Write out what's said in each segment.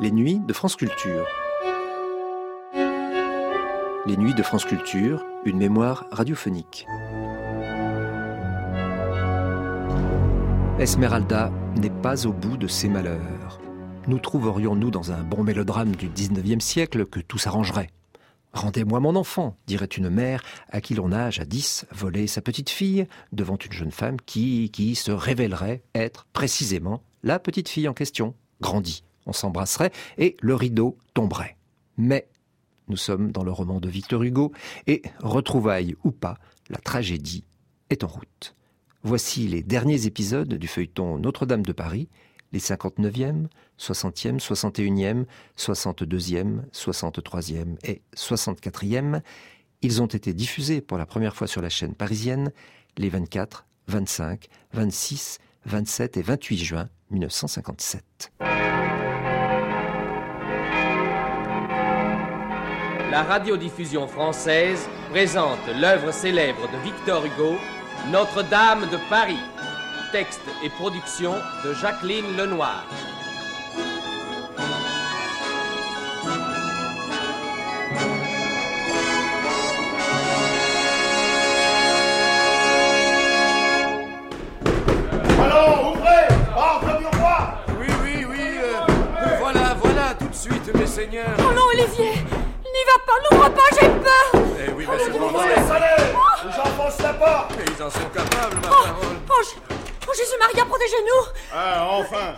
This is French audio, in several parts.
Les nuits de France Culture. Les nuits de France Culture, une mémoire radiophonique. Esmeralda n'est pas au bout de ses malheurs. Nous trouverions-nous dans un bon mélodrame du 19e siècle que tout s'arrangerait? Rendez-moi mon enfant, dirait une mère à qui l'on a jadis volé sa petite fille devant une jeune femme qui, qui se révélerait être précisément la petite fille en question, grandie. On s'embrasserait et le rideau tomberait. Mais nous sommes dans le roman de Victor Hugo et, retrouvailles ou pas, la tragédie est en route. Voici les derniers épisodes du feuilleton Notre-Dame de Paris, les 59e, 60e, 61e, 62e, 63e et 64e. Ils ont été diffusés pour la première fois sur la chaîne parisienne les 24, 25, 26, 27 et 28 juin 1957. La radiodiffusion française présente l'œuvre célèbre de Victor Hugo, Notre-Dame de Paris. Texte et production de Jacqueline Lenoir. Allons, ouvrez Ordre du roi Oui, oui, oui. voilà, voilà, tout de suite, mes seigneurs. Oh non, Olivier pas, n'ouvre pas, j'ai peur Eh oui, mais c'est bon. laissez aller ou J'enfonce la porte Mais ils en sont capables, ma Oh, parole. oh, J- oh, Jésus-Maria, protégez-nous Ah, enfin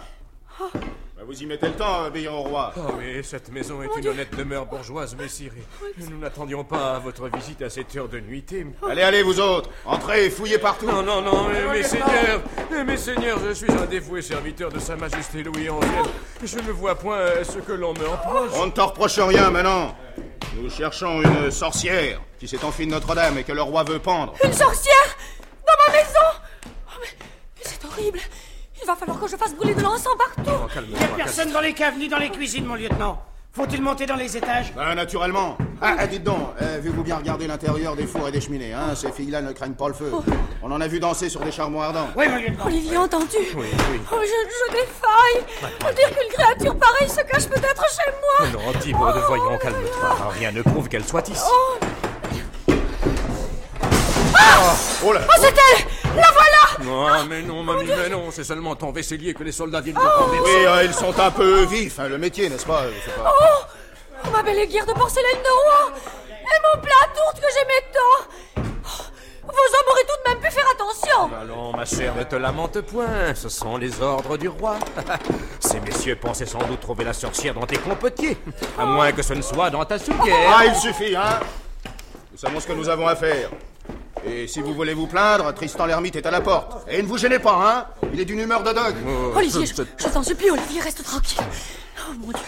Bah, Vous y mettez le temps à obéir au roi. Oh, mais cette maison est une honnête demeure bourgeoise, messire. Nous n'attendions pas votre visite à cette heure de nuitée. Allez, allez, vous autres Entrez, fouillez partout Non, non, non, mais, mes seigneurs, eh, mes seigneurs, je suis un dévoué serviteur de Sa Majesté Louis XI. Je ne vois point euh, ce que l'on me reproche. On ne te reproche rien maintenant Nous cherchons une sorcière qui s'est enfuie de Notre-Dame et que le roi veut pendre. Une sorcière? Dans ma maison? Oh, mais, mais c'est horrible Il va falloir que je fasse brûler de l'encens partout Oh, Il n'y a personne dans les caves ni dans les cuisines, mon lieutenant. Faut-il monter dans les étages Ah, naturellement. Ah, ah, dites donc, euh, avez-vous bien regardé l'intérieur des fours et des cheminées, hein? Ces filles-là ne craignent pas le feu. On en a vu danser sur des charbons ardents. Oui, mon lieutenant. Olivier, entendu Oui, oui. Oh, je, je défaille Faut dire qu'une créature pareille se cache peut-être chez moi Non, Thibaud, voyons, calme-toi. Rien ne prouve qu'elle soit ici. Oh là Oh, c'est elle La voilà Non, mais non, mamie, mais non, c'est seulement ton vaisselier que les soldats viennent de prendre. Oui, euh, ils sont un peu vifs, hein, le métier, n'est-ce pas Je sais pas. Oh, ma belle aiguille de porcelaine de roi Et mon plat à tourte que j'aimais tant Oh, Vos hommes auraient tout de même pu faire attention Allons, ma chère, ne te lamente point. Ce sont les ordres du roi. Ces messieurs pensaient sans doute trouver la sorcière dans tes compotiers. À moins que ce ne soit dans ta soupière. Ah, il suffit, hein Nous savons ce que nous avons à faire. Et si vous voulez vous plaindre, Tristan l'ermite est à la porte. Et ne vous gênez pas, hein Il est d'une humeur de dog. Olivier, je, je t'en supplie, Olivier, reste tranquille. Oh mon Dieu,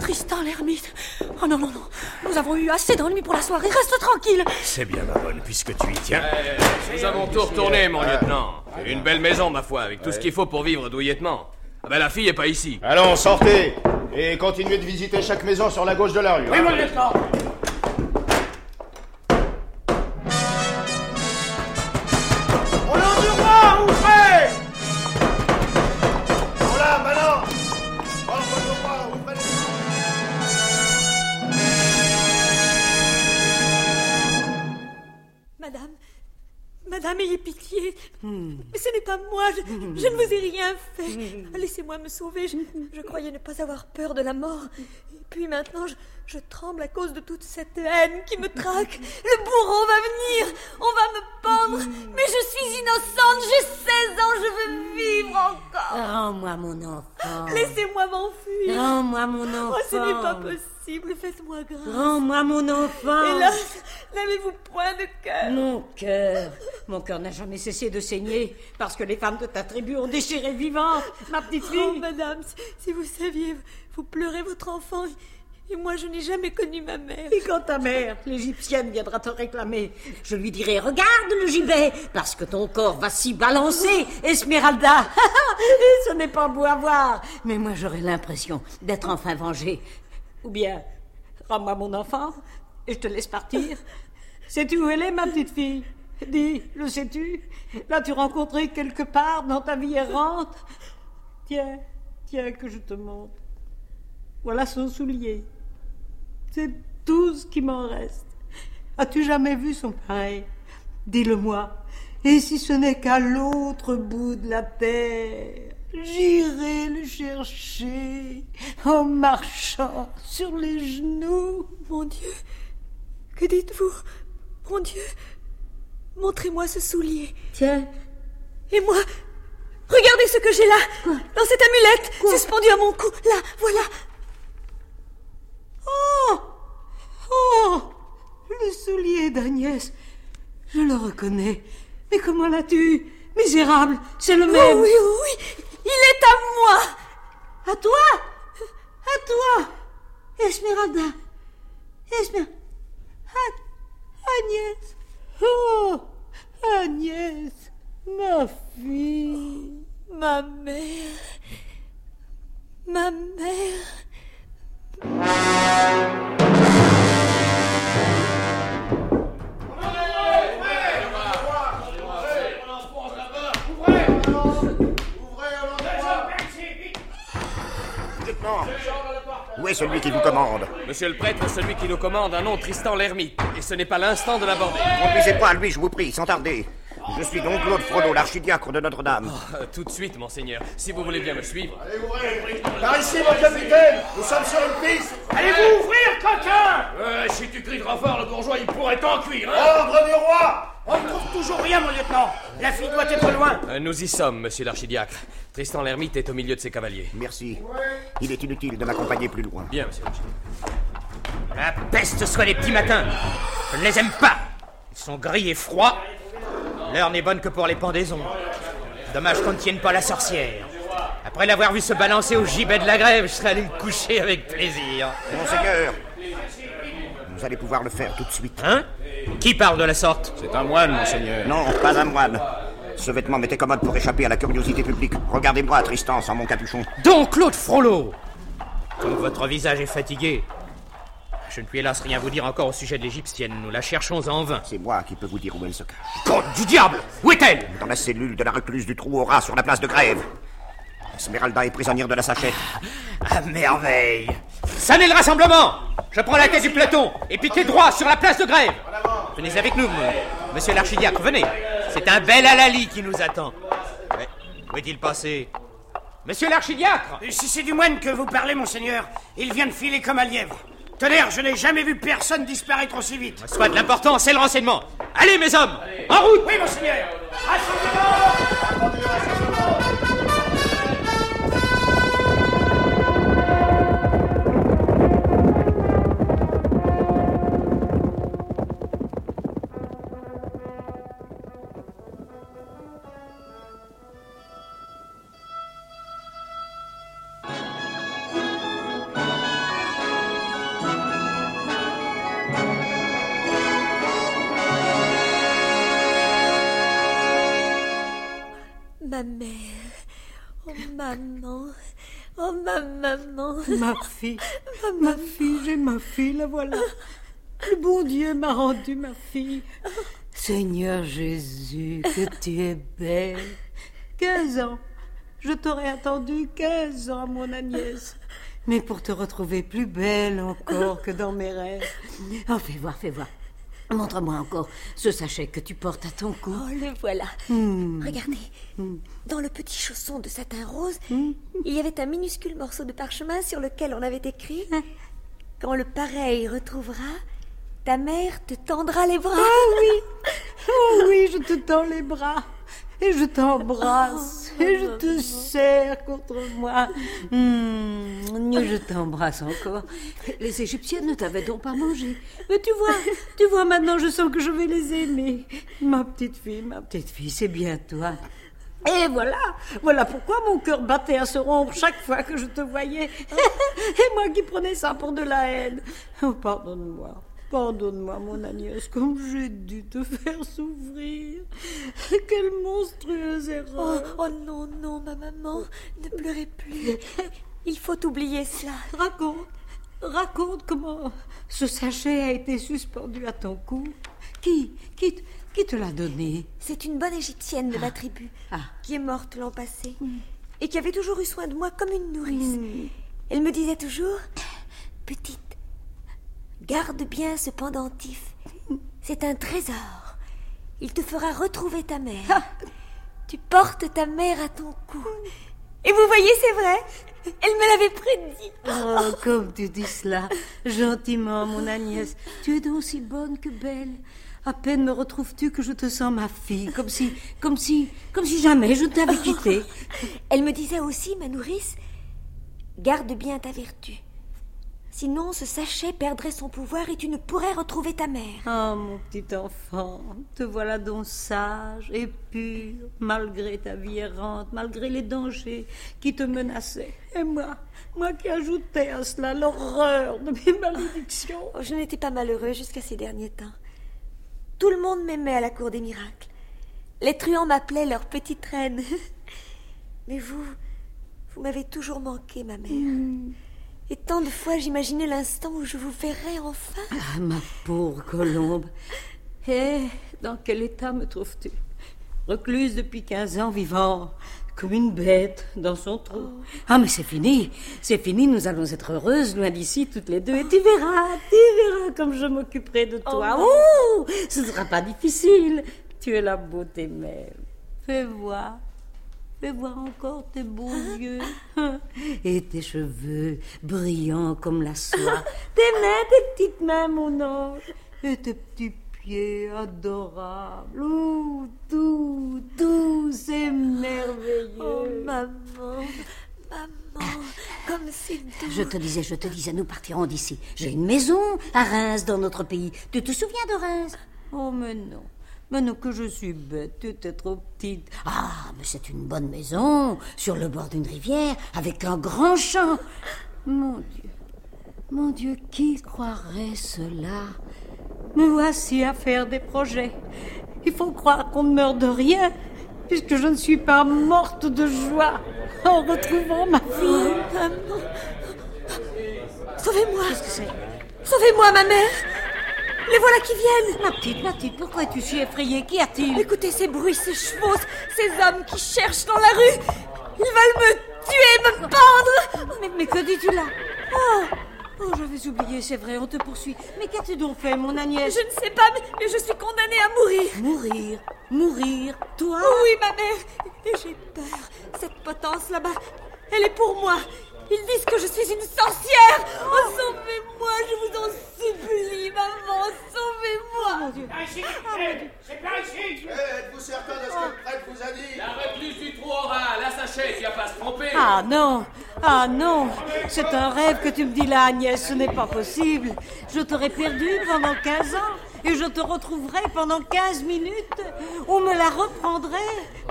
Tristan l'ermite. Oh non, non, non. Nous avons eu assez d'ennuis pour la soirée, reste tranquille. C'est bien, ma bonne, puisque tu y tiens. Nous avons tout retourné, mon lieutenant. Une belle maison, ma foi, avec tout ce qu'il faut pour vivre douillettement. Ah ben, la fille est pas ici. Allons, sortez Et continuez de visiter chaque maison sur la gauche de la rue. Oui, hein. mon lieutenant. Madame, ayez pitié. Mais ce n'est pas moi, je, je ne vous ai rien fait. Laissez-moi me sauver, je, je croyais ne pas avoir peur de la mort. Et puis maintenant, je, je tremble à cause de toute cette haine qui me traque. Le bourreau va venir, on va me pendre. Mais je suis innocente, j'ai 16 ans, je veux vivre encore. Rends-moi mon enfant. Laissez-moi m'enfuir. Rends-moi mon enfant. Oh, ce n'est pas possible, faites-moi grâce. Rends-moi mon enfant. Hélas, n'avez-vous point de cœur? Mon cœur. Mon cœur n'a jamais cessé de saigner parce que les femmes de ta tribu ont déchiré vivante ma petite Oh, fille. madame, si- si vous saviez, vous pleurez votre enfant, et moi je n'ai jamais connu ma mère. Et quand ta mère, l'égyptienne, viendra te réclamer, je lui dirai Regarde le gibet, parce que ton corps va s'y balancer, Esmeralda. Ce n'est pas beau à voir, mais moi j'aurai l'impression d'être enfin vengée. Ou bien, rends-moi mon enfant, et je te laisse partir. Sais-tu où elle est, ma petite fille? Dis, le sais-tu? L'as-tu rencontrée quelque part dans ta vie errante? Tiens, tiens, que je te montre. Voilà son soulier. C'est tout ce qui m'en reste. As-tu jamais vu son pareil? Dis-le-moi. Et si ce n'est qu'à l'autre bout de la terre, j'irai le chercher en marchant sur les genoux. Mon Dieu, que dites-vous? Mon Dieu, montrez-moi ce soulier. Tiens, Et moi Regardez ce que j'ai là Dans cette amulette Suspendue à mon cou Là, voilà Oh! Oh! Le soulier d'Agnès. Je le reconnais. Mais comment l'as-tu Misérable, c'est le même. Oh oui, oh oui. Il est à moi. À toi? À toi Esmeralda. Esmeralda Agnès. Oh Agnès Ma fille. Ma mère. Ma mère où est celui qui vous commande Monsieur le prêtre, celui qui nous commande un nom Tristan l'ermite, et ce n'est pas l'instant de l'aborder. Conduisez-moi à lui, je vous prie, sans tarder. Je suis donc Claude Frollo, l'archidiacre de Notre-Dame. Euh, tout de suite, monseigneur, si vous voulez bien me suivre. Par ici, mon capitaine Nous sommes sur une piste Allez-vous ouvrir, coquin? Euh, si tu cries trop fort, le bourgeois, il pourrait t'en cuire, hein Ordre du roi On ne trouve toujours rien, mon lieutenant. La fille doit être loin. Euh, nous y sommes, monsieur l'archidiacre. Tristan l'ermite est au milieu de ses cavaliers. Merci. Il est inutile de m'accompagner plus loin. Bien, monsieur l'archidiacre. La peste soit les petits matins. Je ne les aime pas. Ils sont gris et froids. L'heure n'est bonne que pour les pendaisons. Dommage qu'on ne tienne pas la sorcière. Après l'avoir vu se balancer au gibet de la grève, je serais allé me coucher avec plaisir. Monseigneur, vous allez pouvoir le faire tout de suite. Hein? Qui parle de la sorte? C'est un moine, monseigneur. Non, pas un moine. Ce vêtement m'était commode pour échapper à la curiosité publique. Regardez-moi, Tristan, sans mon capuchon. Donc, Claude Frollo Comme votre visage est fatigué, je ne puis hélas rien vous dire encore au sujet de l'égyptienne. Nous la cherchons en vain. C'est moi qui peux vous dire où elle se cache. Côte du diable Où est-elle? Dans la cellule de la recluse du trou au rat sur la place de grève. Esmeralda est prisonnière de la sachette. À merveille Ça n'est le rassemblement Je prends la tête du peloton et piquez droit sur la place de grève Venez avec nous, mon- monsieur l'archidiacre, venez C'est un bel alali qui nous attend. Mais où est-il passé? Monsieur l'archidiacre Si c'est du moine que vous parlez, monseigneur, il vient de filer comme un lièvre. Tonnerre, je n'ai jamais vu personne disparaître aussi vite. Soit de l'important, c'est le renseignement. Allez, mes hommes En route. Oui, monseigneur. Rassemblement Ma fille, ma fille, j'ai ma fille, la voilà. Le bon Dieu m'a rendu ma fille. Seigneur Jésus, que tu es belle. Quinze ans. Je t'aurais attendu quinze ans, mon Agnès. Mais pour te retrouver plus belle encore que dans mes rêves. Oh, fais voir, fais voir. Montre-moi encore ce sachet que tu portes à ton cou. Oh, le voilà. Regardez. Dans le petit chausson de satin rose, il y avait un minuscule morceau de parchemin sur lequel on avait écrit Quand le pareil retrouvera, ta mère te tendra les bras. Oh oui, oh oui, je te tends les bras. Et je t'embrasse. et je te serre contre moi. Hum, je t'embrasse encore. Les Égyptiennes ne t'avaient donc pas mangé. Mais tu vois, tu vois, maintenant je sens que je vais les aimer. Ma petite fille, ma petite fille, c'est bien toi. Et voilà, voilà pourquoi mon cœur battait à se rompre chaque fois que je te voyais. Et moi qui prenais ça pour de la haine. Oh, pardonne-moi. Pardonne-moi, mon Agnès, comme j'ai dû te faire souffrir? Quelle monstrueuse Oh, erreur. oh non, non, ma maman, ne pleurez plus. Il faut oublier cela. Raconte, raconte comment ce sachet a été suspendu à ton cou. Qui, qui, qui te l'a donné? C'est une bonne égyptienne de ma tribu Ah. qui est morte l'an passé et qui avait toujours eu soin de moi comme une nourrice. Elle me disait toujours Petite, garde bien ce pendentif. C'est un trésor. Il te fera retrouver ta mère. Tu portes ta mère à ton cou. Et vous voyez, c'est vrai. Elle me l'avait prédit. Oh, comme tu dis cela, gentiment, mon Agnès. Tu es donc si bonne que belle. À peine me retrouves-tu que je te sens ma fille, comme si, comme si, comme si jamais je t'avais quittée. Elle me disait aussi, ma nourrice, garde bien ta vertu. Sinon, ce sachet perdrait son pouvoir et tu ne pourrais retrouver ta mère. Oh, mon petit enfant, te voilà donc sage et pur, malgré ta vie errante, malgré les dangers qui te menaçaient. Et moi, moi qui ajoutais à cela l'horreur de mes malédictions. Oh, je n'étais pas malheureux jusqu'à ces derniers temps. Tout le monde m'aimait à la cour des miracles. Les truands m'appelaient leur petite reine. Mais vous, vous m'avez toujours manqué, ma mère. Hmm. Et tant de fois j'imaginais l'instant où je vous verrais enfin. Ah, ma pauvre colombe. Eh, dans quel état me trouves-tu? Recluse depuis quinze ans, vivant comme une bête dans son trou. Ah, mais c'est fini, c'est fini, nous allons être heureuses loin d'ici toutes les deux. Et tu verras, tu verras comme je m'occuperai de toi. Oh, ce ne sera pas difficile. Tu es la beauté même. Fais voir. Fais voir encore tes beaux yeux et tes cheveux brillants comme la soie, tes mains, tes petites mains, mon ange, et tes petits pieds adorables. Oh, doux, doux, c'est merveilleux. Oh, maman, maman, comme c'est doux. Je te disais, je te disais, nous partirons d'ici. J'ai une maison à Reims, dans notre pays. Tu te souviens de Reims? Oh, mais non. Mais non, que je suis bête, tu étais trop petite. Ah, mais c'est une bonne maison, sur le bord d'une rivière, avec un grand champ. Mon Dieu, mon Dieu, qui croirait cela? Me voici à faire des projets. Il faut croire qu'on ne meurt de rien, puisque je ne suis pas morte de joie en retrouvant ma fille. Maman. Sauvez-moi. Qu'est-ce que c'est? Sauvez-moi, ma mère. Les voilà qui viennent Ma petite, ma petite, pourquoi es-tu si effrayée? Qu'y a-t-il Écoutez ces bruits, ces chevaux, ces hommes qui cherchent dans la rue. Ils veulent me tuer, me pendre. Mais, mais que dis-tu là? Oh Oh, j'avais oublié, c'est vrai, on te poursuit. Mais qu'as-tu donc fait, mon Agnès? Je ne sais pas, mais, mais je suis condamnée à mourir. Mourir? Mourir? Toi? Oui, ma mère. Et j'ai peur. Cette potence là-bas, elle est pour moi. Ils disent que je suis une sorcière. Oh, sauvez-moi, je vous en supplie, maman, sauvez-moi. Mon Dieu. Par ici Eh, C'est par ici Eh, Êtes-vous certain de ce que le prêtre vous a dit? La recluse du trou aura, la sachet, tu vas pas se tromper. Ah non Ah non C'est un rêve que tu me dis là, Agnès, ce n'est pas possible. Je t'aurais perdu pendant 15 ans et je te retrouverai pendant 15 minutes. On me la reprendrait.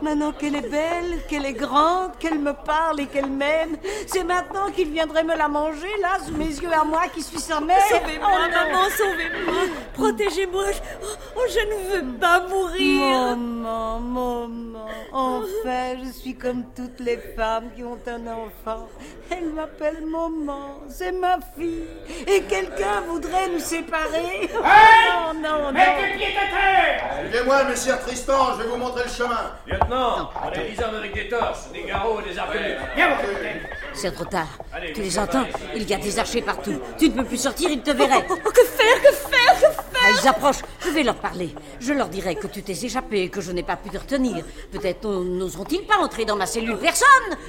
Maintenant qu'elle est belle, qu'elle est grande, qu'elle me parle et qu'elle m'aime, c'est maintenant qu'il viendrait me la manger, là, sous mes yeux à moi qui suis sa mère. Sauvez-moi, Oh, maman, sauvez-moi. Protégez-moi. Je... Oh, je ne veux pas mourir. Maman, maman, enfin, je suis comme toutes les femmes qui ont un enfant. Elle m'appelle maman, c'est ma fille. Et quelqu'un voudrait nous séparer? Non, non, Mets non. tes pieds à terre Suivez-moi, messire Tristan, je vais vous montrer le chemin. Lieutenant, on est des hommes avec des torches, des garrots et des arquebuses. Viens, C'est trop tard. Tu les entends Il y a des archers partout. Tu ne peux plus sortir, ils te verraient. Oh, que faire, que faire, que faire Ah, ils approchent. Je vais leur parler. Je leur dirai que tu t'es échappé, que je n'ai pas pu te retenir. Peut-être n'oseront-ils pas entrer dans ma cellule. Personne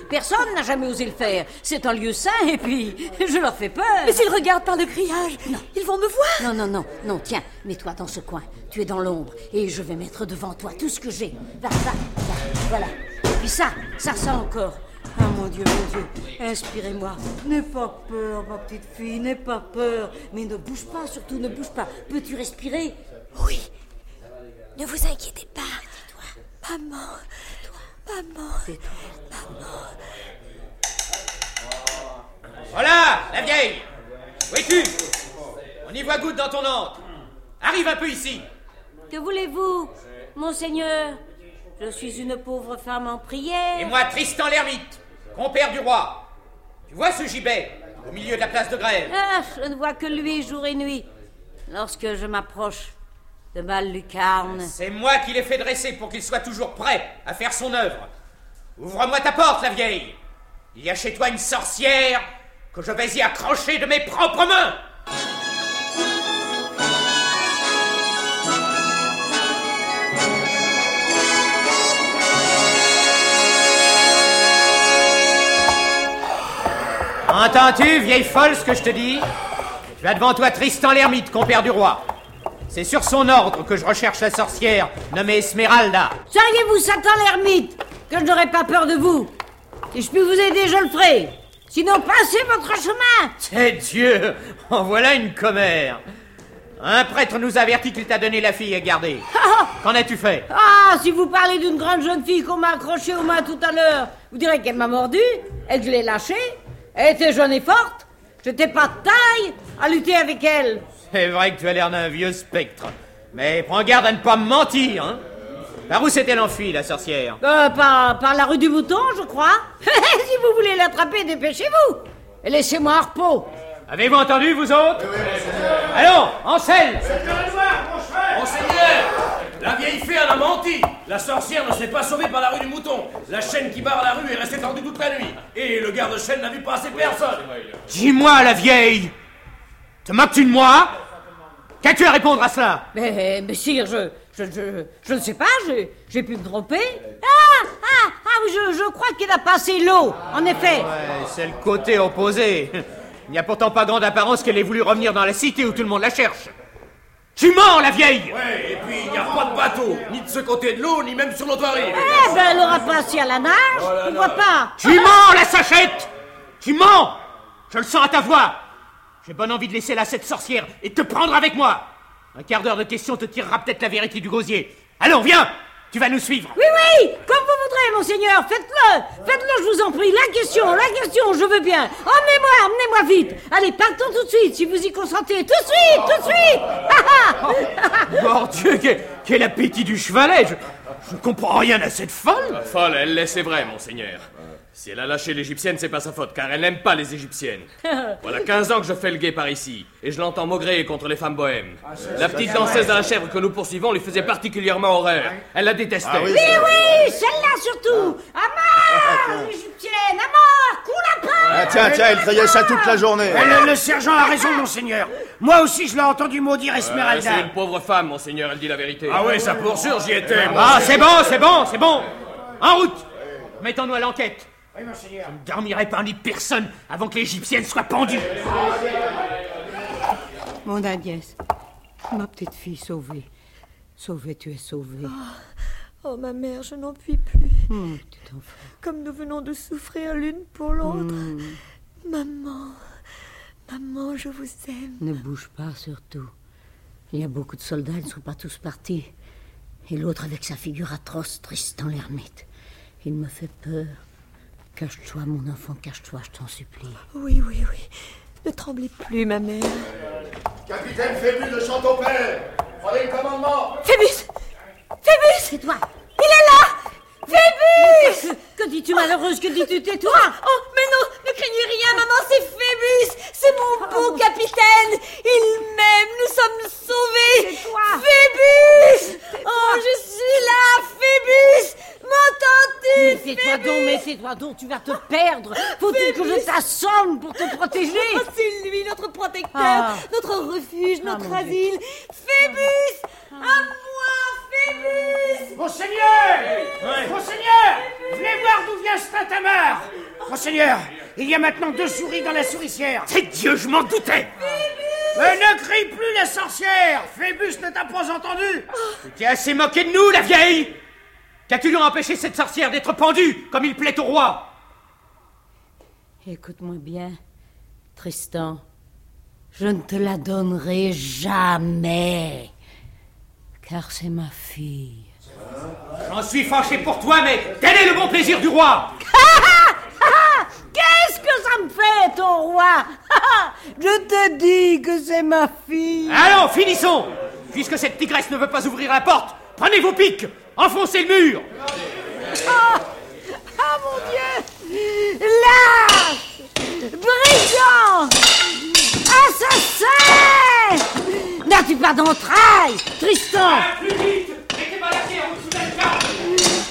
Personne n'a jamais osé le faire. C'est un lieu sain et puis je leur fais peur. Mais s'ils regardent par le grillage, ils vont me voir. Non, non, non, non, tiens, mets-toi dans ce coin. Tu es dans l'ombre et je vais mettre devant toi tout ce que j'ai. Va, va, va, voilà. Et puis ça, ça, ça encore. Ah mon Dieu, mon Dieu, inspirez-moi. N'aie pas peur, ma petite fille, n'aie pas peur. Mais ne bouge pas, surtout ne bouge pas. Peux-tu respirer? Oui. Ne vous inquiétez pas. Maman. Maman. Maman. Voilà, la vieille Où es-tu? On y voit goutte dans ton antre. Arrive un peu ici. Que voulez-vous, monseigneur? Je suis une pauvre femme en prière. Et moi, Tristan l'ermite, compère du roi. Tu vois ce gibet au milieu de la place de grève? Ah, je ne vois que lui jour et nuit. Lorsque je m'approche de ma lucarne. C'est moi qui l'ai fait dresser pour qu'il soit toujours prêt à faire son œuvre. Ouvre-moi ta porte, la vieille. Il y a chez toi une sorcière que je vais y accrocher de mes propres mains. Entends-tu, vieille folle, ce que je te dis? Tu as devant toi Tristan l'ermite, compère du roi. C'est sur son ordre que je recherche la sorcière nommée Esmeralda. Saviez-vous, Satan l'ermite, que je n'aurais pas peur de vous? Si je puis vous aider, je le ferai. Sinon, passez votre chemin. C'est Dieu En voilà une commère Un prêtre nous avertit qu'il t'a donné la fille à garder. Qu'en as-tu fait? Ah, si vous parlez d'une grande jeune fille qu'on m'a accrochée aux mains tout à l'heure, vous direz qu'elle m'a mordu et que je l'ai lâchée. Elle était jeune et forte. J'étais pas de taille à lutter avec elle. C'est vrai que tu as l'air d'un vieux spectre. Mais prends garde à ne pas me mentir, hein Par où s'est-elle enfuie, la sorcière? Euh, par, par la rue du Bouton, je crois. si vous voulez l'attraper, dépêchez-vous. Et laissez-moi un repos. Avez-vous entendu, vous autres? Allons, en selle Monseigneur La vieille fée en a menti La sorcière ne s'est pas sauvée par la rue du Mouton La chaîne qui barre la rue est restée tendue toute la nuit Et le garde-chaîne n'a vu passer personne Dis-moi, la vieille Te moques-tu de moi? Qu'as-tu à répondre à cela? Mais, mais sire, je, je, je, je ne sais pas, j'ai, j'ai pu me tromper. Ah, ah, ah, oui, je, je crois qu'il a passé l'eau, en effet. Ouais, c'est le côté opposé. Il n'y a pourtant pas grande apparence qu'elle ait voulu revenir dans la cité où tout le monde la cherche. Tu mens, la vieille. Ouais, et puis il n'y a pas de bateau, ni de ce côté de l'eau, ni même sur l'autre rive. Eh ben, elle aura passé à la nage, pourquoi pas. Tu mens, la sachette. Tu mens. Je le sens à ta voix. J'ai bonne envie de laisser là cette sorcière et de te prendre avec moi. Un quart d'heure de questions te tirera peut-être la vérité du gosier. Allons, viens. Tu vas nous suivre. Oui, oui, comme monseigneur, faites-le. Faites-le, je vous en prie, la question, la question, je veux bien. Emmenez-moi, emmenez-moi vite. Allez, partons tout de suite, si vous y consentez, tout de suite, tout de suite. Mon Dieu, quel, quel appétit du chevalet je comprends rien à cette folle Folle, elle l'est, c'est vrai, monseigneur. Si elle a lâché l'égyptienne, c'est pas sa faute, car elle n'aime pas les égyptiennes. Voilà 15 ans que je fais le guet par ici, et je l'entends maugréer contre les femmes bohèmes. La petite danseuse à la chèvre que nous poursuivons lui faisait particulièrement horreur. Elle la détestait. Ah oui, Oui, oui, celle-là surtout À mort, l'égyptienne, à mort Coup lapin Ah, tiens, tiens, elle criait ça toute la journée. Le, le sergent a raison, monseigneur. Moi aussi, je l'ai entendu maudire Ah, Esmeralda. c'est une pauvre femme, monseigneur, elle dit la vérité. Ah oui, ça pour sûr, j'y étais. Ah, c'est bon, c'est bon, c'est bon En route Mettons-nous à l'enquête Oui, monseigneur. Je ne dormirai parmi personne avant que l'égyptienne soit pendue Mon Agnès, ma petite fille sauvée. Sauvée, tu es sauvée. Oh, ma mère, je n'en puis plus. Enfant. Comme nous venons de souffrir l'une pour l'autre. Maman, maman, je vous aime. Ne bouge pas surtout. Il y a beaucoup de soldats, ils ne sont pas tous partis. Et l'autre avec sa figure atroce, Tristan l'ermite. Il me fait peur. Cache-toi, mon enfant, cache-toi, je t'en supplie. Oui, oui, oui. Ne tremblez plus, ma mère. Capitaine Phébus de Chantopère, prenez le commandement. Phébus Phébus C'est toi. Il est là Phébus Que dis-tu, malheureuse? Que dis-tu? Tais-toi. Oh, mais non, ne craignez rien, maman, c'est Phébus C'est mon beau capitaine. Il m'aime, nous sommes sauvés. C'est toi. Phébus Oh, je suis là, Phébus M'entends-tu Mais tais-toi donc, mais tais-toi donc, tu vas te perdre. Faut-il que je t'assomme pour te protéger? Oh, c'est lui, notre protecteur, Ah. notre refuge, Ah, notre asile. Phébus Monseigneur Monseigneur Venez voir d'où vient ce tintamarre Monseigneur, il y a maintenant deux souris dans la souricière. C'est Dieu, je m'en doutais. Mais ne crie plus la sorcière Phébus ne t'a pas entendu. Tu t'es assez moqué de nous, la vieille. Qu'as-tu donc empêché cette sorcière d'être pendue, comme il plaît au roi. Écoute-moi bien, Tristan. Je ne te la donnerai jamais. Car c'est ma fille. J'en suis fâché pour toi, mais tel est le bon plaisir du roi? Qu'est-ce que ça me fait, ton roi? Je te dis que c'est ma fille. Allons, finissons! Puisque cette tigresse ne veut pas ouvrir la porte, prenez vos pics Enfoncez le mur! Ah, ah, mon Dieu! Lâche! Brigand ah, Assassin Non, tu pas d'entrailles Tristan. Plus vite. Mettez la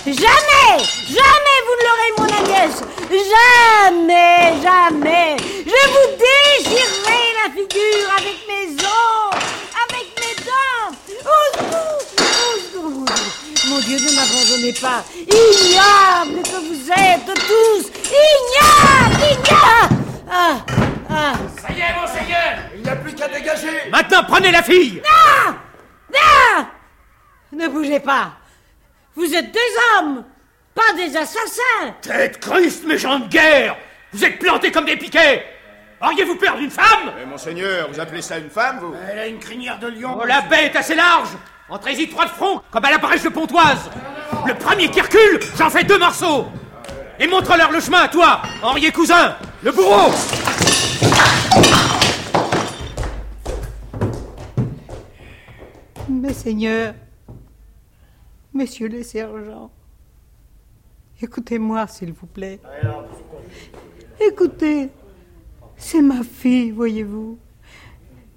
Jamais Jamais vous ne l'aurez, mon Agnès. Jamais Jamais. Je vous déchirerai la figure avec mes os Avec mes dents. Au secours Mon Dieu, ne m'abandonnez pas. Ignoble que vous êtes tous. Ignoble Ignoble. Ah Ah. Maintenant, prenez la fille. Non Non Ne bougez pas. Vous êtes des hommes, pas des assassins. Tête Christ, mes gens de guerre. Vous êtes plantés comme des piquets. Auriez-vous peur d'une femme? Mais monseigneur, vous appelez ça une femme, vous? Elle a une crinière de lion. Oh, la baie est assez large. Entrez-y trois de front, comme à la brèche de Pontoise. Le premier qui recule, j'en fais deux morceaux. Et montre-leur le chemin, toi, Henri Cousin, le bourreau Messeigneurs, messieurs les sergents, écoutez-moi, s'il vous plaît. Écoutez, c'est ma fille, voyez-vous.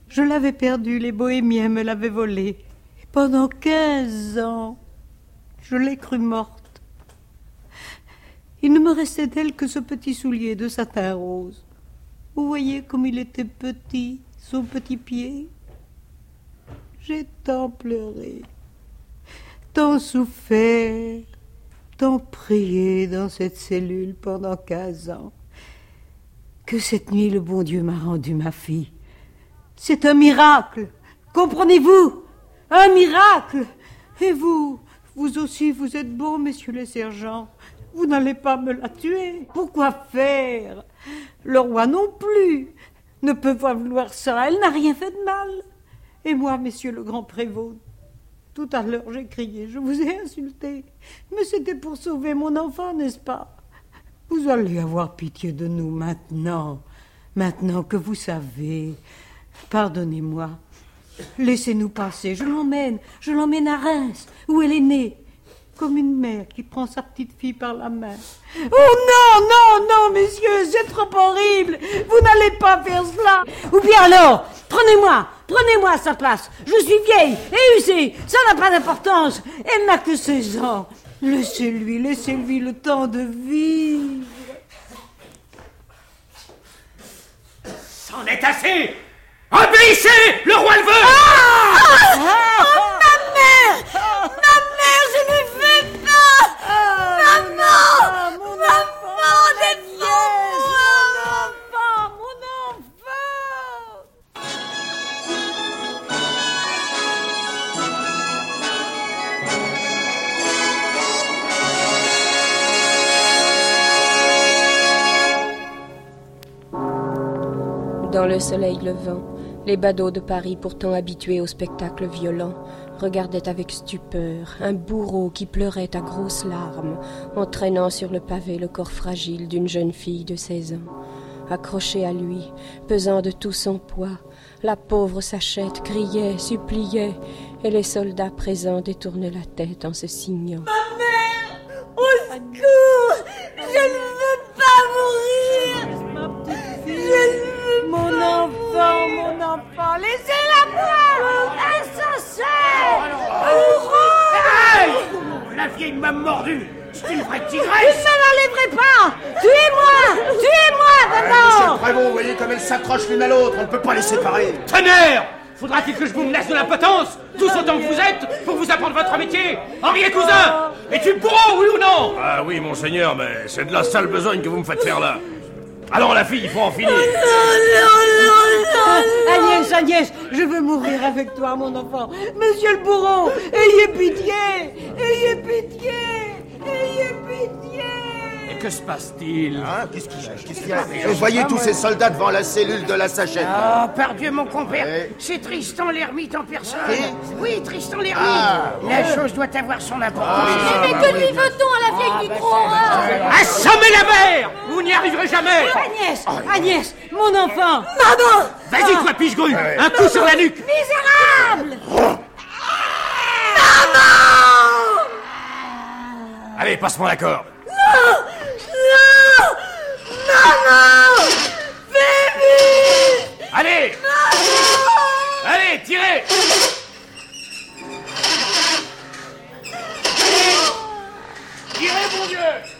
Je l'avais perdue, les bohémiens me l'avaient volée. Pendant quinze ans, je l'ai crue morte. Il ne me restait d'elle que ce petit soulier de satin rose. Vous voyez comme il était petit, son petit pied. J'ai tant pleuré, tant souffert, tant prié dans cette cellule pendant quinze ans, que cette nuit le bon Dieu m'a rendu ma fille. C'est un miracle, comprenez-vous? Un miracle Et vous, vous aussi, vous êtes bons, messieurs les sergents. Vous n'allez pas me la tuer. Pourquoi faire? Le roi non plus ne peut pas vouloir ça. Elle n'a rien fait de mal. Et moi, messieurs le grand prévôt, tout à l'heure j'ai crié, je vous ai insulté. Mais c'était pour sauver mon enfant, n'est-ce pas? Vous allez avoir pitié de nous maintenant, maintenant que vous savez. Pardonnez-moi. Laissez-nous passer. Je l'emmène, je l'emmène à Reims, où elle est née. Comme une mère qui prend sa petite fille par la main. Oh non, non, non, messieurs, c'est trop horrible. Vous n'allez pas faire cela. Ou bien alors, prenez-moi, prenez-moi à sa place. Je suis vieille et usée, ça n'a pas d'importance. Elle n'a que 16 ans. Laissez-lui, laissez-lui le temps de vivre. C'en est assez Obéissez Le roi le veut Ah Oh, ma Dans le soleil levant, les badauds de Paris, pourtant habitués au spectacle violent, regardaient avec stupeur un bourreau qui pleurait à grosses larmes, entraînant sur le pavé le corps fragile d'une jeune fille de seize ans. Accrochée à lui, pesant de tout son poids, la pauvre sachette criait, suppliait, et les soldats présents détournaient la tête en se signant. Ma mère Au secours Je La vieille m'a mordu. C'est une vraie Je tigresse. ne l'enlèverai pas. Tuez-moi Tuez-moi, Monsieur maman le prévôt, vous voyez comme elles s'accrochent l'une à l'autre, on ne peut pas les séparer. Tonnerre Faudra-t-il que je vous menace de l'impotence Tous autant que vous êtes, pour vous apprendre votre métier Henri et cousin. Es-tu bourreau, oui ou non? Ah oui, monseigneur, mais c'est de la sale besogne que vous me faites faire là. Alors la fille, il faut en finir. Agnès, Agnès, je veux mourir avec toi, mon enfant. Monsieur le bourreau, ayez pitié Ayez pitié Ayez pitié que se passe-t-il Hein Qu'est-ce qu'il y a Qu'est-ce qu'il y a Vous voyez tous ces soldats devant la cellule de la sachette. Oh, par Dieu, mon compère, Ouais. c'est Tristan l'ermite en personne. Qui Oui, Tristan l'ermite. Ah, La chose doit avoir son importance. Mais que lui veut-on à la vieille du trou Assommez la mer Vous n'y arriverez jamais. Agnès Agnès, mon enfant. Maman. Vas-y, toi, piche-grue Un coup sur la nuque. Misérable. Allez, passe-moi la corde. Non Maman Allez Allez, tirez Tirez, mon Dieu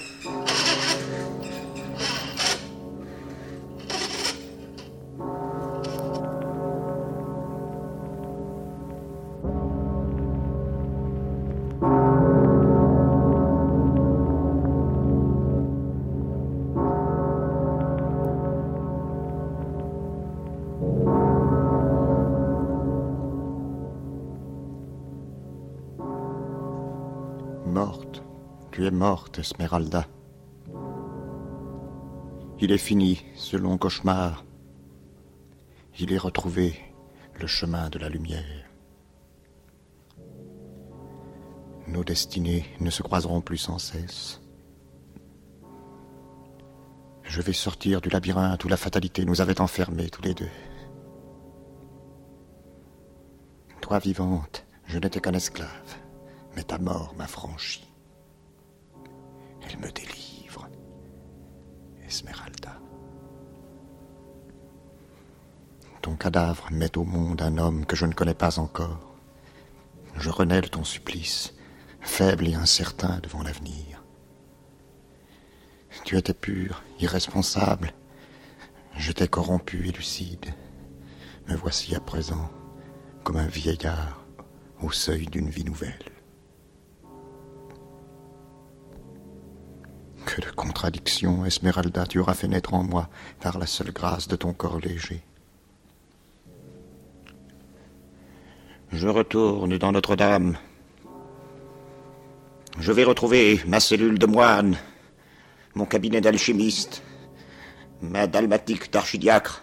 Morte, Esmeralda. Il est fini, ce long cauchemar. Il est retrouvé le chemin de la lumière. Nos destinées ne se croiseront plus sans cesse. Je vais sortir du labyrinthe où la fatalité nous avait enfermés tous les deux. Toi vivante, je n'étais qu'un esclave, mais ta mort m'a franchi. Me délivre, Esmeralda. Ton cadavre met au monde un homme que je ne connais pas encore. Je renais de ton supplice, faible et incertain devant l'avenir. Tu étais pur, irresponsable. Je t'ai corrompu et lucide. Me voici à présent comme un vieillard au seuil d'une vie nouvelle. Que de contradictions, Esmeralda, tu auras fait naître en moi par la seule grâce de ton corps léger. Je retourne dans Notre-Dame. Je vais retrouver ma cellule de moine, mon cabinet d'alchimiste, ma dalmatique d'archidiacre.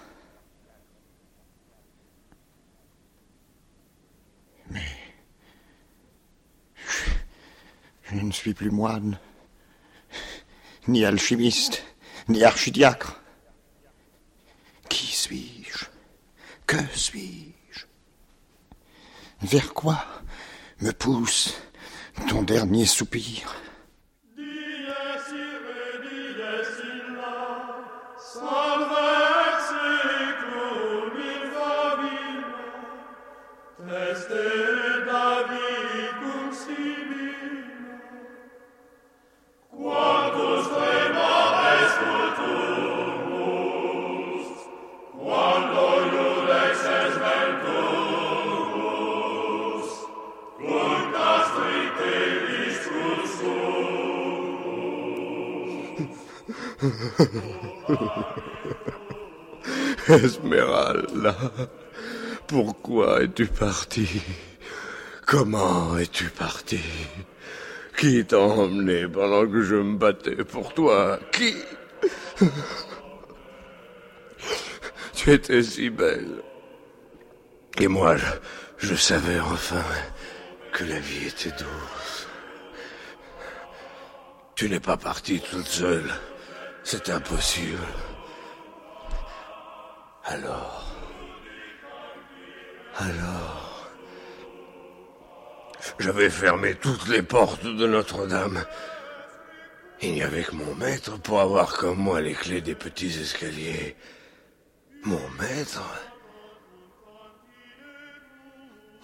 Mais je, je ne suis plus moine, ni alchimiste, ni archidiacre. Qui suis-je? Que suis-je? Vers quoi me pousse ton dernier soupir? Esmeralda, pourquoi es-tu parti Comment es-tu parti Qui t'a emmené pendant que je me battais pour toi? Qui? Tu étais si belle. Et moi, je, je savais enfin que la vie était douce. Tu n'es pas partie toute seule. C'est impossible. Alors. Alors. J'avais fermé toutes les portes de Notre-Dame. Il n'y avait que mon maître pour avoir comme moi les clés des petits escaliers. Mon maître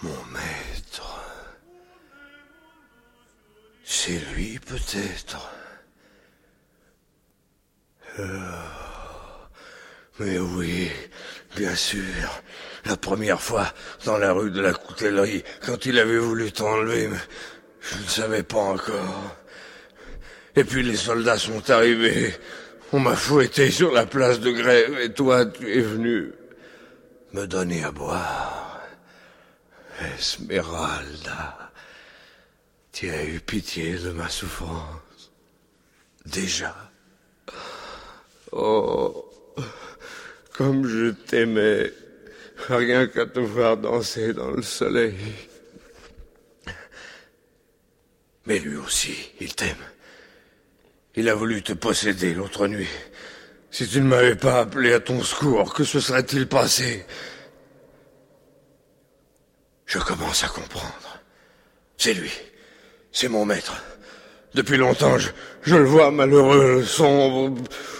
Mon maître. C'est lui peut-être. Mais oui, bien sûr. La première fois, dans la rue de la Coutellerie, quand il avait voulu t'enlever, je ne savais pas encore. Et puis les soldats sont arrivés. On m'a fouetté sur la place de grève et toi, tu es venu me donner à boire. Esmeralda, tu as eu pitié de ma souffrance. Déjà. Oh, comme je t'aimais, rien qu'à te voir danser dans le soleil. Mais lui aussi, il t'aime. Il a voulu te posséder l'autre nuit. Si tu ne m'avais pas appelé à ton secours, que se serait-il passé? Je commence à comprendre. C'est lui. C'est mon maître. Depuis longtemps, je, le vois malheureux, sombre,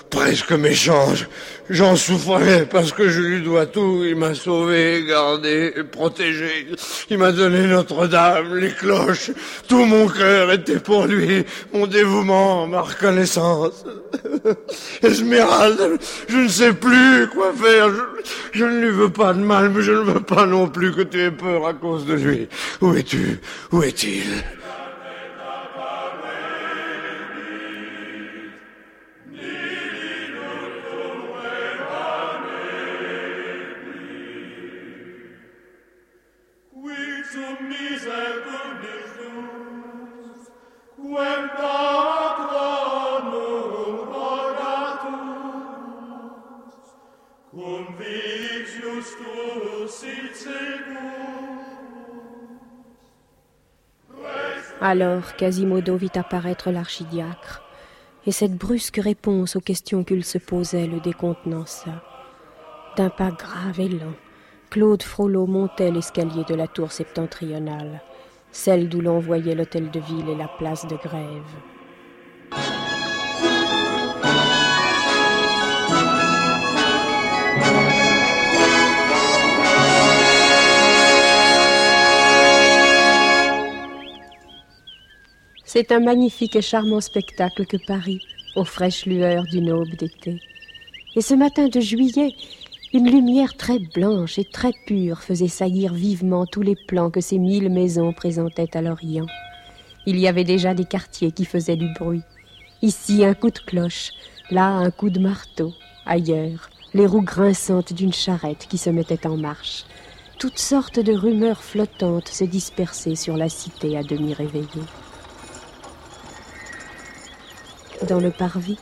presque méchant. J'en souffrais parce que je lui dois tout. Il m'a sauvé, gardé, protégé. Il m'a donné Notre-Dame, les cloches. Tout mon cœur était pour lui. Mon dévouement, ma reconnaissance. Esmeralda, je ne sais plus quoi faire. Je, je ne lui veux pas de mal, mais je ne veux pas non plus que tu aies peur à cause de lui. Où es-tu? Où est-il? Alors Quasimodo vit apparaître l'archidiacre, et cette brusque réponse aux questions qu'il se posait le décontenança. D'un pas grave et lent, Claude Frollo montait l'escalier de la tour septentrionale, celle d'où l'on voyait l'hôtel de ville et la place de grève. C'est un magnifique et charmant spectacle que Paris, aux fraîches lueurs d'une aube d'été. Et ce matin de juillet, une lumière très blanche et très pure faisait saillir vivement tous les plans que ces mille maisons présentaient à l'Orient. Il y avait déjà des quartiers qui faisaient du bruit. Ici un coup de cloche, là un coup de marteau, ailleurs les roues grinçantes d'une charrette qui se mettait en marche. Toutes sortes de rumeurs flottantes se dispersaient sur la cité à demi réveillée. Dans le parvis,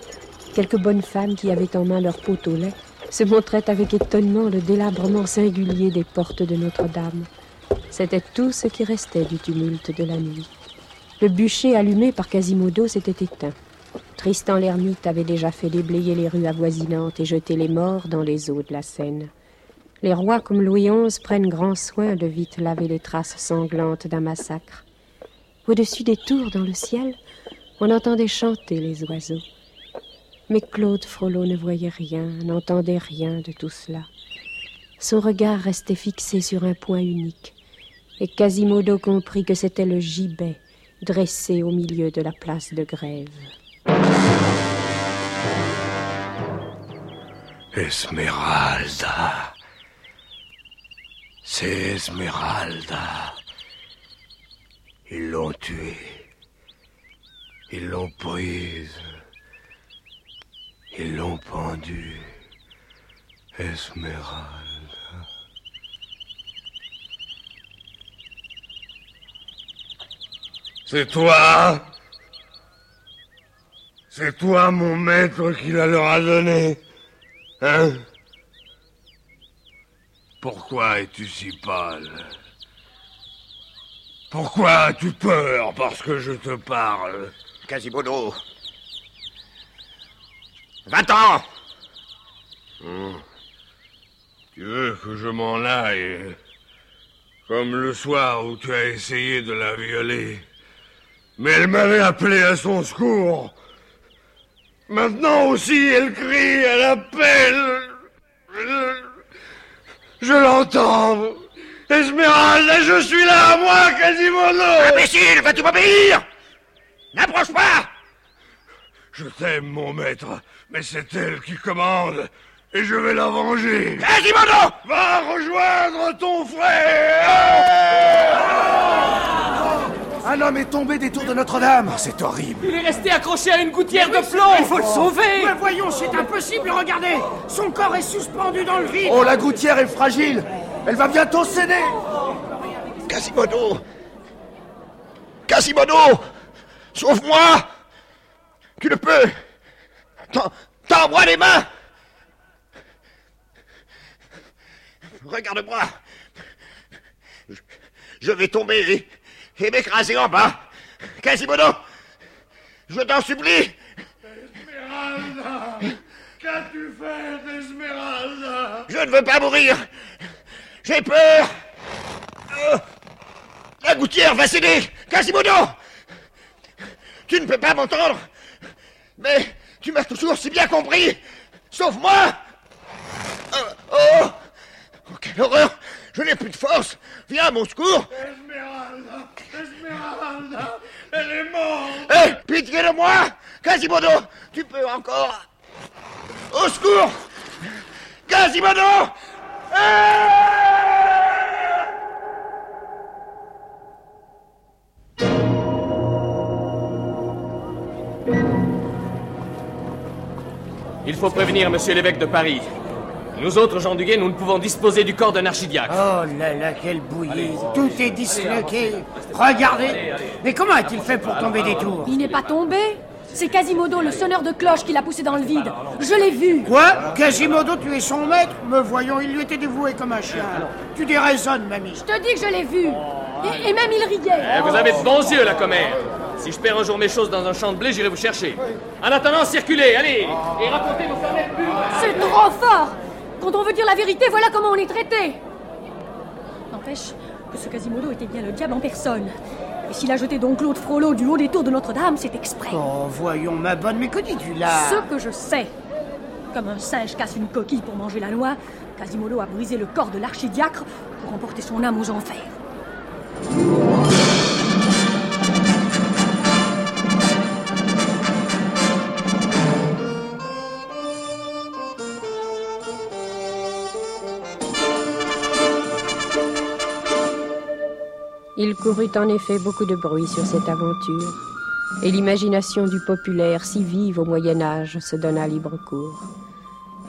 quelques bonnes femmes qui avaient en main leur pot au lait se montraient avec étonnement le délabrement singulier des portes de Notre-Dame. C'était tout ce qui restait du tumulte de la nuit. Le bûcher allumé par Quasimodo s'était éteint. Tristan l'ermite avait déjà fait déblayer les rues avoisinantes et jeter les morts dans les eaux de la Seine. Les rois comme Louis XI prennent grand soin de vite laver les traces sanglantes d'un massacre. Au-dessus des tours dans le ciel, on entendait chanter les oiseaux. Mais Claude Frollo ne voyait rien, n'entendait rien de tout cela. Son regard restait fixé sur un point unique, et Quasimodo comprit que c'était le gibet dressé au milieu de la place de grève. Esmeralda. C'est Esmeralda. Ils l'ont tuée. Ils l'ont prise. Ils l'ont pendue. Esmeralda. C'est toi C'est toi, mon maître, qui la leur a donné Hein? Pourquoi es-tu si pâle? Pourquoi as-tu peur parce que je te parle? Quasimodo. Va-t'en. Tu veux que je m'en aille Comme le soir où tu as essayé de la violer. Mais elle m'avait appelé à son secours. Maintenant aussi, elle crie, elle appelle. Je, je l'entends. Esmeralda, je suis là, moi, Quasimodo Imbécile, vas-tu m'obéir? N'approche pas! Je t'aime, mon maître, mais c'est elle qui commande. Et je vais la venger. Quasimodo! Va rejoindre ton frère! Un homme est tombé des tours de Notre-Dame. C'est horrible. Il est resté accroché à une gouttière de plomb. Il faut le sauver. Mais voyons, c'est impossible, regardez. Son corps est suspendu dans le vide. Oh, la gouttière est fragile. Elle va bientôt céder. Quasimodo! Quasimodo Sauve-moi! Tu le peux! Tends- Tends-moi les mains! Regarde-moi! Je, je vais tomber et, et m'écraser en bas. Quasimodo! Je t'en supplie! Esmeralda! Qu'as-tu fait, Esmeralda? Je ne veux pas mourir! J'ai peur! Euh, La gouttière va céder! Quasimodo Tu ne peux pas m'entendre. Mais tu m'as toujours si bien compris. Sauve-moi Euh, Oh. Oh, quelle horreur. Je n'ai plus de force. Viens à mon secours. Esmeralda Esmeralda Elle est morte. Hé Pitié de moi Quasimodo Tu peux encore. Au secours. Quasimodo Il faut prévenir monsieur l'évêque de Paris. Nous autres, gens du guet, nous ne pouvons disposer du corps d'un archidiacre. Oh là là, quelle bouillie. Tout est disloqué. Regardez. Mais comment a-t-il fait pour tomber des tours? Il n'est pas tombé C'est Quasimodo, le sonneur de cloche, qui l'a poussé dans le vide. Je l'ai vu. Quoi? Quasimodo, tu es son maître? Me voyons, il lui était dévoué comme un chien. Tu déraisonnes, mamie. Je te dis que je l'ai vu. Et, et même il riait. Eh, vous avez de bons yeux, la commère. Si je perds un jour mes choses dans un champ de blé, j'irai vous chercher. En attendant, circulez, allez, et racontez vos fermettes pures. C'est trop fort Quand on veut dire la vérité, voilà comment on est traité. N'empêche que ce Quasimodo était bien le diable en personne. Et s'il a jeté donc Claude Frollo du haut des tours de Notre-Dame, c'est exprès. Oh, voyons, ma bonne, mais que dis-tu là? Ce que je sais. Comme un singe casse une coquille pour manger la noix, Quasimodo a brisé le corps de l'archidiacre pour emporter son âme aux enfers. Il courut en effet beaucoup de bruit sur cette aventure, et l'imagination du populaire, si vive au Moyen Âge, se donna libre cours.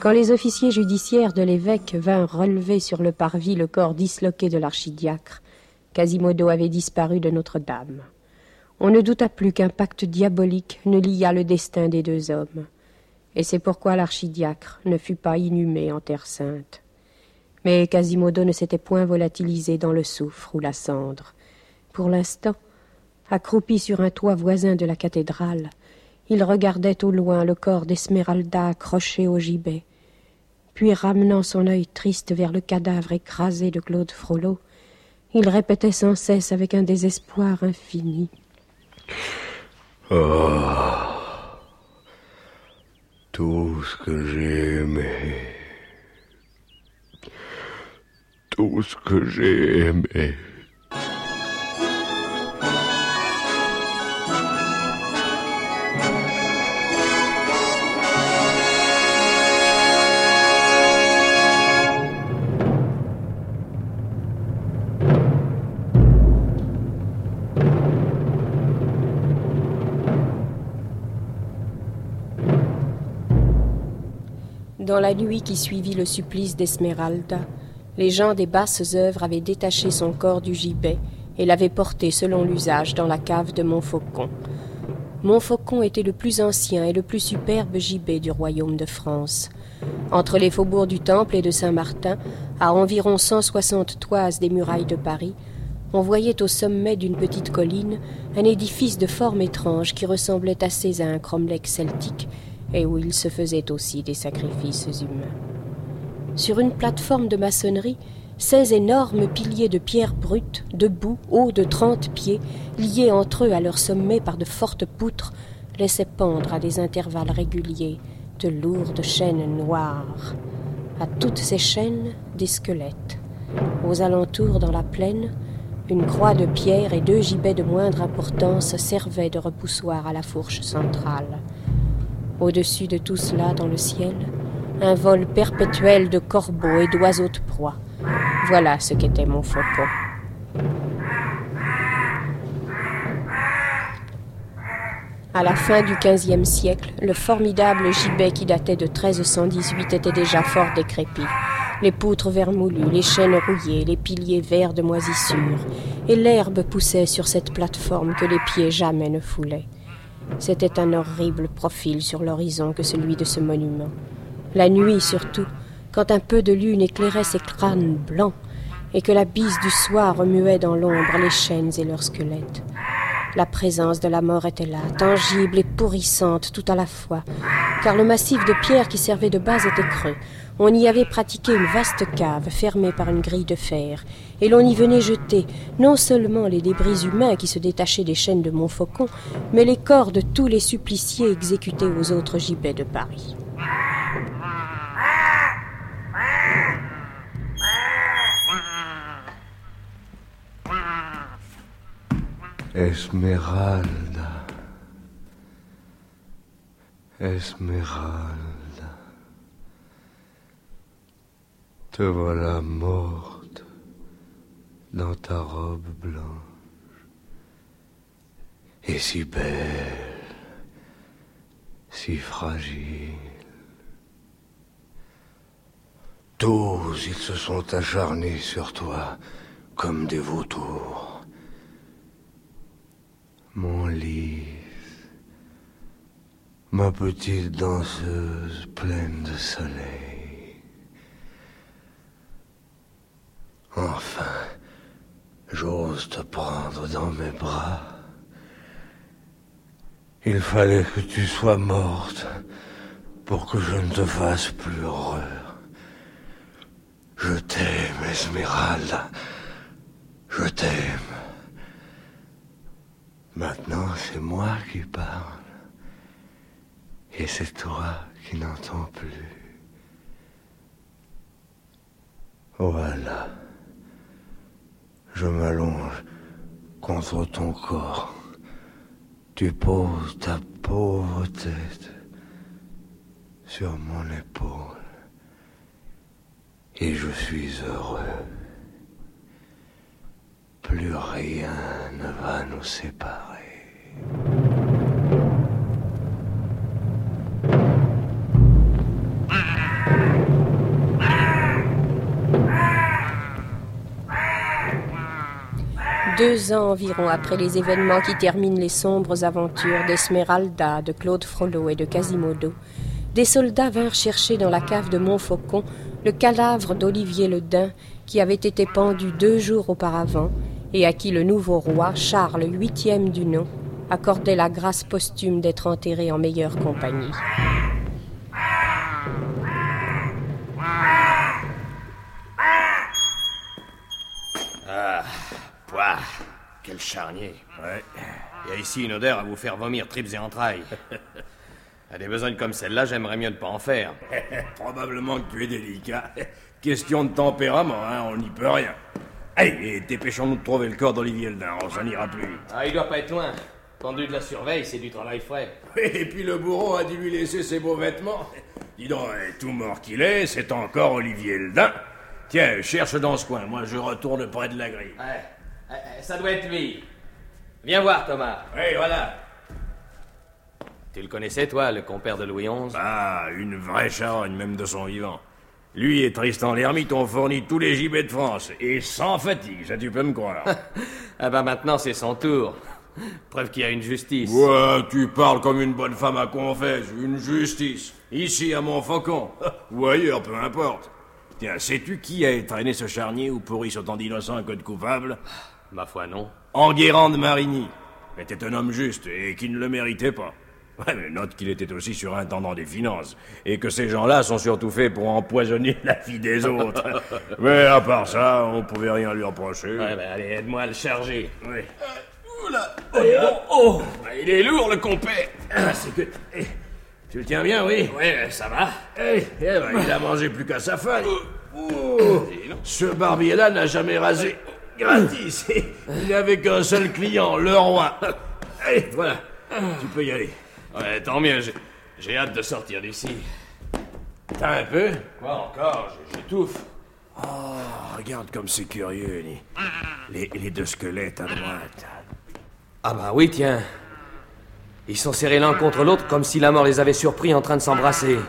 Quand les officiers judiciaires de l'évêque vinrent relever sur le parvis le corps disloqué de l'archidiacre, Quasimodo avait disparu de Notre-Dame. On ne douta plus qu'un pacte diabolique ne lia le destin des deux hommes, et c'est pourquoi l'archidiacre ne fut pas inhumé en terre sainte. Mais Quasimodo ne s'était point volatilisé dans le soufre ou la cendre. Pour l'instant, accroupi sur un toit voisin de la cathédrale, il regardait au loin le corps d'Esmeralda accroché au gibet. Puis, ramenant son œil triste vers le cadavre écrasé de Claude Frollo, il répétait sans cesse avec un désespoir infini. Oh, tout ce que j'ai aimé, tout ce que j'ai aimé. Dans la nuit qui suivit le supplice d'Esmeralda, les gens des basses œuvres avaient détaché son corps du gibet et l'avaient porté selon l'usage dans la cave de Montfaucon. Montfaucon était le plus ancien et le plus superbe gibet du royaume de France. Entre les faubourgs du Temple et de Saint-Martin, à environ 160 toises des murailles de Paris, on voyait au sommet d'une petite colline un édifice de forme étrange qui ressemblait assez à un cromlech celtique et où il se faisait aussi des sacrifices humains. Sur une plateforme de maçonnerie, seize énormes piliers de pierre brute, debout, hauts de trente pieds, liés entre eux à leur sommet par de fortes poutres, laissaient pendre à des intervalles réguliers de lourdes chaînes noires. À toutes ces chaînes, des squelettes. Aux alentours, dans la plaine, une croix de pierre et deux gibets de moindre importance servaient de repoussoir à la fourche centrale. Au-dessus de tout cela, dans le ciel, un vol perpétuel de corbeaux et d'oiseaux de proie. Voilà ce qu'était mon faucon. À la fin du XVe siècle, le formidable gibet qui datait de 1318 était déjà fort décrépit. Les poutres vermoulues, les chaînes rouillées, les piliers verts de moisissure, et l'herbe poussait sur cette plateforme que les pieds jamais ne foulaient. C'était un horrible profil sur l'horizon que celui de ce monument. La nuit surtout, quand un peu de lune éclairait ces crânes blancs et que la bise du soir remuait dans l'ombre les chaînes et leurs squelettes. La présence de la mort était là, tangible et pourrissante tout à la fois, car le massif de pierre qui servait de base était creux. On y avait pratiqué une vaste cave fermée par une grille de fer, et l'on y venait jeter non seulement les débris humains qui se détachaient des chaînes de Montfaucon, mais les corps de tous les suppliciés exécutés aux autres gibets de Paris. Esmeralda. Esmeralda. Te voilà morte dans ta robe blanche. Et si belle, si fragile. Tous, ils se sont acharnés sur toi comme des vautours. Mon lys, ma petite danseuse pleine de soleil. Enfin, j'ose te prendre dans mes bras. Il fallait que tu sois morte pour que je ne te fasse plus horreur. Je t'aime, Esmeralda. Je t'aime. Maintenant, c'est moi qui parle. Et c'est toi qui n'entends plus. Voilà. Je m'allonge contre ton corps. Tu poses ta pauvre tête sur mon épaule. Et je suis heureux. Plus rien ne va nous séparer. Deux ans environ après les événements qui terminent les sombres aventures d'Esmeralda, de Claude Frollo et de Quasimodo, des soldats vinrent chercher dans la cave de Montfaucon le cadavre d'Olivier le Dain qui avait été pendu deux jours auparavant et à qui le nouveau roi, Charles VIII du nom, accordait la grâce posthume d'être enterré en meilleure compagnie. Pouah, quel charnier. Ouais. Il y a ici une odeur à vous faire vomir tripes et entrailles. À des besognes comme celle-là, j'aimerais mieux ne pas en faire. Probablement que tu es délicat. Question de tempérament, hein, on n'y peut rien. Allez, dépêchons-nous de trouver le corps d'Olivier Ledin, ça n'ira plus vite. Ah, il doit pas être loin. Pendu de la surveille, c'est du travail frais. Et puis le bourreau a dû lui laisser ses beaux vêtements. Dis donc, tout mort qu'il est, c'est encore Olivier Ledin. Tiens, cherche dans ce coin, moi je retourne près de la grille. Ouais, ça doit être lui. Viens voir, Thomas. Oui, voilà. Tu le connaissais, toi, le compère de Louis XI Ah, une vraie charogne, même de son vivant. Lui et Tristan l'Hermite ont fourni tous les gibets de France, et sans fatigue, ça tu peux me croire. ah bah maintenant c'est son tour. Preuve qu'il y a une justice. Ouais, tu parles comme une bonne femme à confesse, une justice. Ici à Montfaucon, ou ailleurs, peu importe. Tiens, sais-tu qui a traîné ce charnier ou pourri sur tant d'innocents que de coupables Ma foi, non. Enguerrand de Marigny. Était un homme juste et qui ne le méritait pas. Ouais, mais note qu'il était aussi surintendant des finances, et que ces gens-là sont surtout faits pour empoisonner la vie des autres. mais à part ça, on pouvait rien lui reprocher. Ouais, ben allez, aide-moi à le charger. Oui. oula Oh, oh, ben, Il est lourd, le compère ah, C'est que... Eh, tu le tiens bien, oui Ouais, ça va. Eh, eh ben, il a mangé plus qu'à sa faim. Oh, ce barbier-là n'a jamais rasé gratis. Il n'avait qu'un seul client, le roi. Allez, voilà, tu peux y aller. Ouais, tant mieux, j'ai hâte de sortir d'ici. T'as un peu? Quoi encore? J'étouffe. Oh, regarde comme c'est curieux, les, les deux squelettes à droite. Ah bah oui, tiens. Ils sont serrés l'un contre l'autre comme si la mort les avait surpris en train de s'embrasser.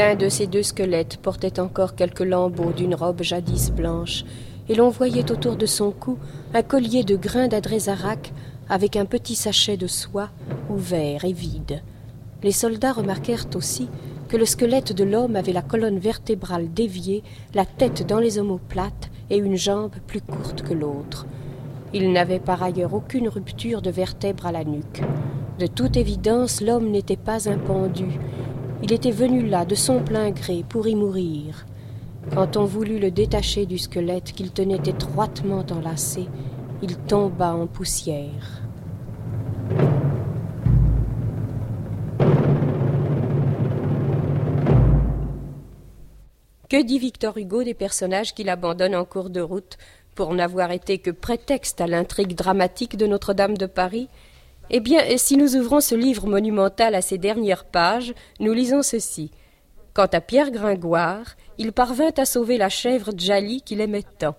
L'un de ces deux squelettes portait encore quelques lambeaux d'une robe jadis blanche, et l'on voyait autour de son cou un collier de grains d'adrézarac avec un petit sachet de soie ouvert et vide. Les soldats remarquèrent aussi que le squelette de l'homme avait la colonne vertébrale déviée, la tête dans les omoplates et une jambe plus courte que l'autre. Il n'avait par ailleurs aucune rupture de vertèbre à la nuque. De toute évidence, l'homme n'était pas un pendu, il était venu là de son plein gré pour y mourir. Quand on voulut le détacher du squelette qu'il tenait étroitement enlacé, il tomba en poussière. Que dit Victor Hugo des personnages qu'il abandonne en cours de route pour n'avoir été que prétexte à l'intrigue dramatique de Notre-Dame de Paris? Eh bien, si nous ouvrons ce livre monumental à ses dernières pages, nous lisons ceci. Quant à Pierre Gringoire, il parvint à sauver la chèvre Djali qu'il aimait tant.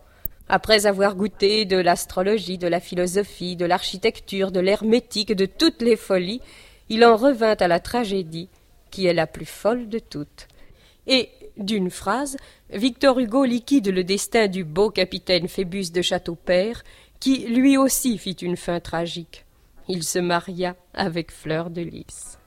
Après avoir goûté de l'astrologie, de la philosophie, de l'architecture, de l'hermétique, de toutes les folies, il en revint à la tragédie, qui est la plus folle de toutes. Et d'une phrase, Victor Hugo liquide le destin du beau capitaine Phébus de Châteaupère, qui lui aussi fit une fin tragique. Il se maria avec Fleur de Lys.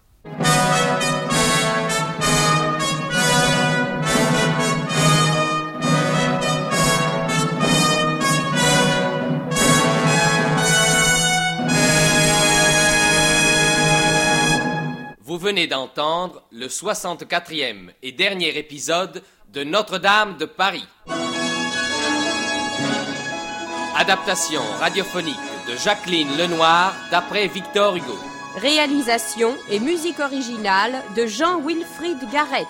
Vous venez d'entendre le 64e et dernier épisode de Notre-Dame de Paris. Adaptation radiophonique de Jacqueline Lenoir d'après Victor Hugo. Réalisation et musique originale de Jean-Wilfried Garrett.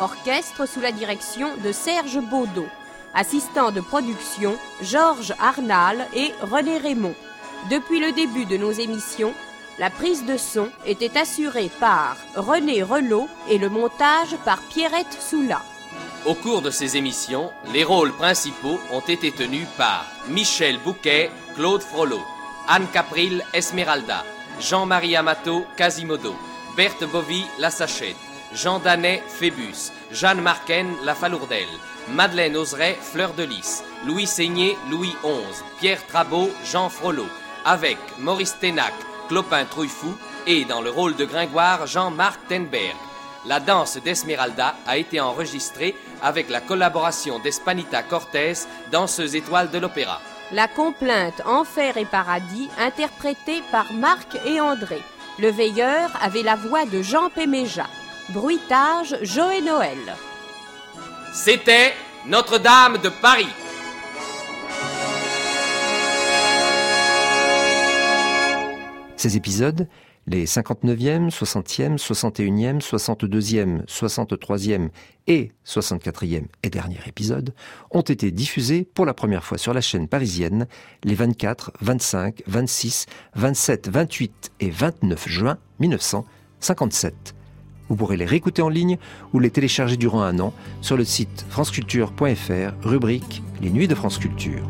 Orchestre sous la direction de Serge Baudot. Assistant de production Georges Arnal et René Raymond. Depuis le début de nos émissions, la prise de son était assurée par René Relot et le montage par Pierrette Soula. Au cours de ces émissions, les rôles principaux ont été tenus par Michel Bouquet, Claude Frollo, Anne Capril, Esmeralda, Jean-Marie Amato, Quasimodo, Berthe Bovy, La Sachette, Jean Danet, Phébus, Jeanne Marquen, La Falourdelle, Madeleine Oseret, Fleur de Lys, Louis Seigné, Louis XI, Pierre Trabot, Jean Frollo, avec Maurice Ténac, Clopin Trouillefou et dans le rôle de Gringoire Jean-Marc Tenberg. La danse d'Esmeralda a été enregistrée avec la collaboration d'Espanita Cortés, danseuse étoile de l'opéra. La complainte Enfer et Paradis, interprétée par Marc et André. Le veilleur avait la voix de Jean Péméja. Bruitage Joé Noël. C'était Notre-Dame de Paris. Ces épisodes, les 59e, 60e, 61e, 62e, 63e et 64e et dernier épisode, ont été diffusés pour la première fois sur la chaîne parisienne les 24, 25, 26, 27, 28 et 29 juin 1957. Vous pourrez les réécouter en ligne ou les télécharger durant un an sur le site franceculture.fr, rubrique Les Nuits de France Culture.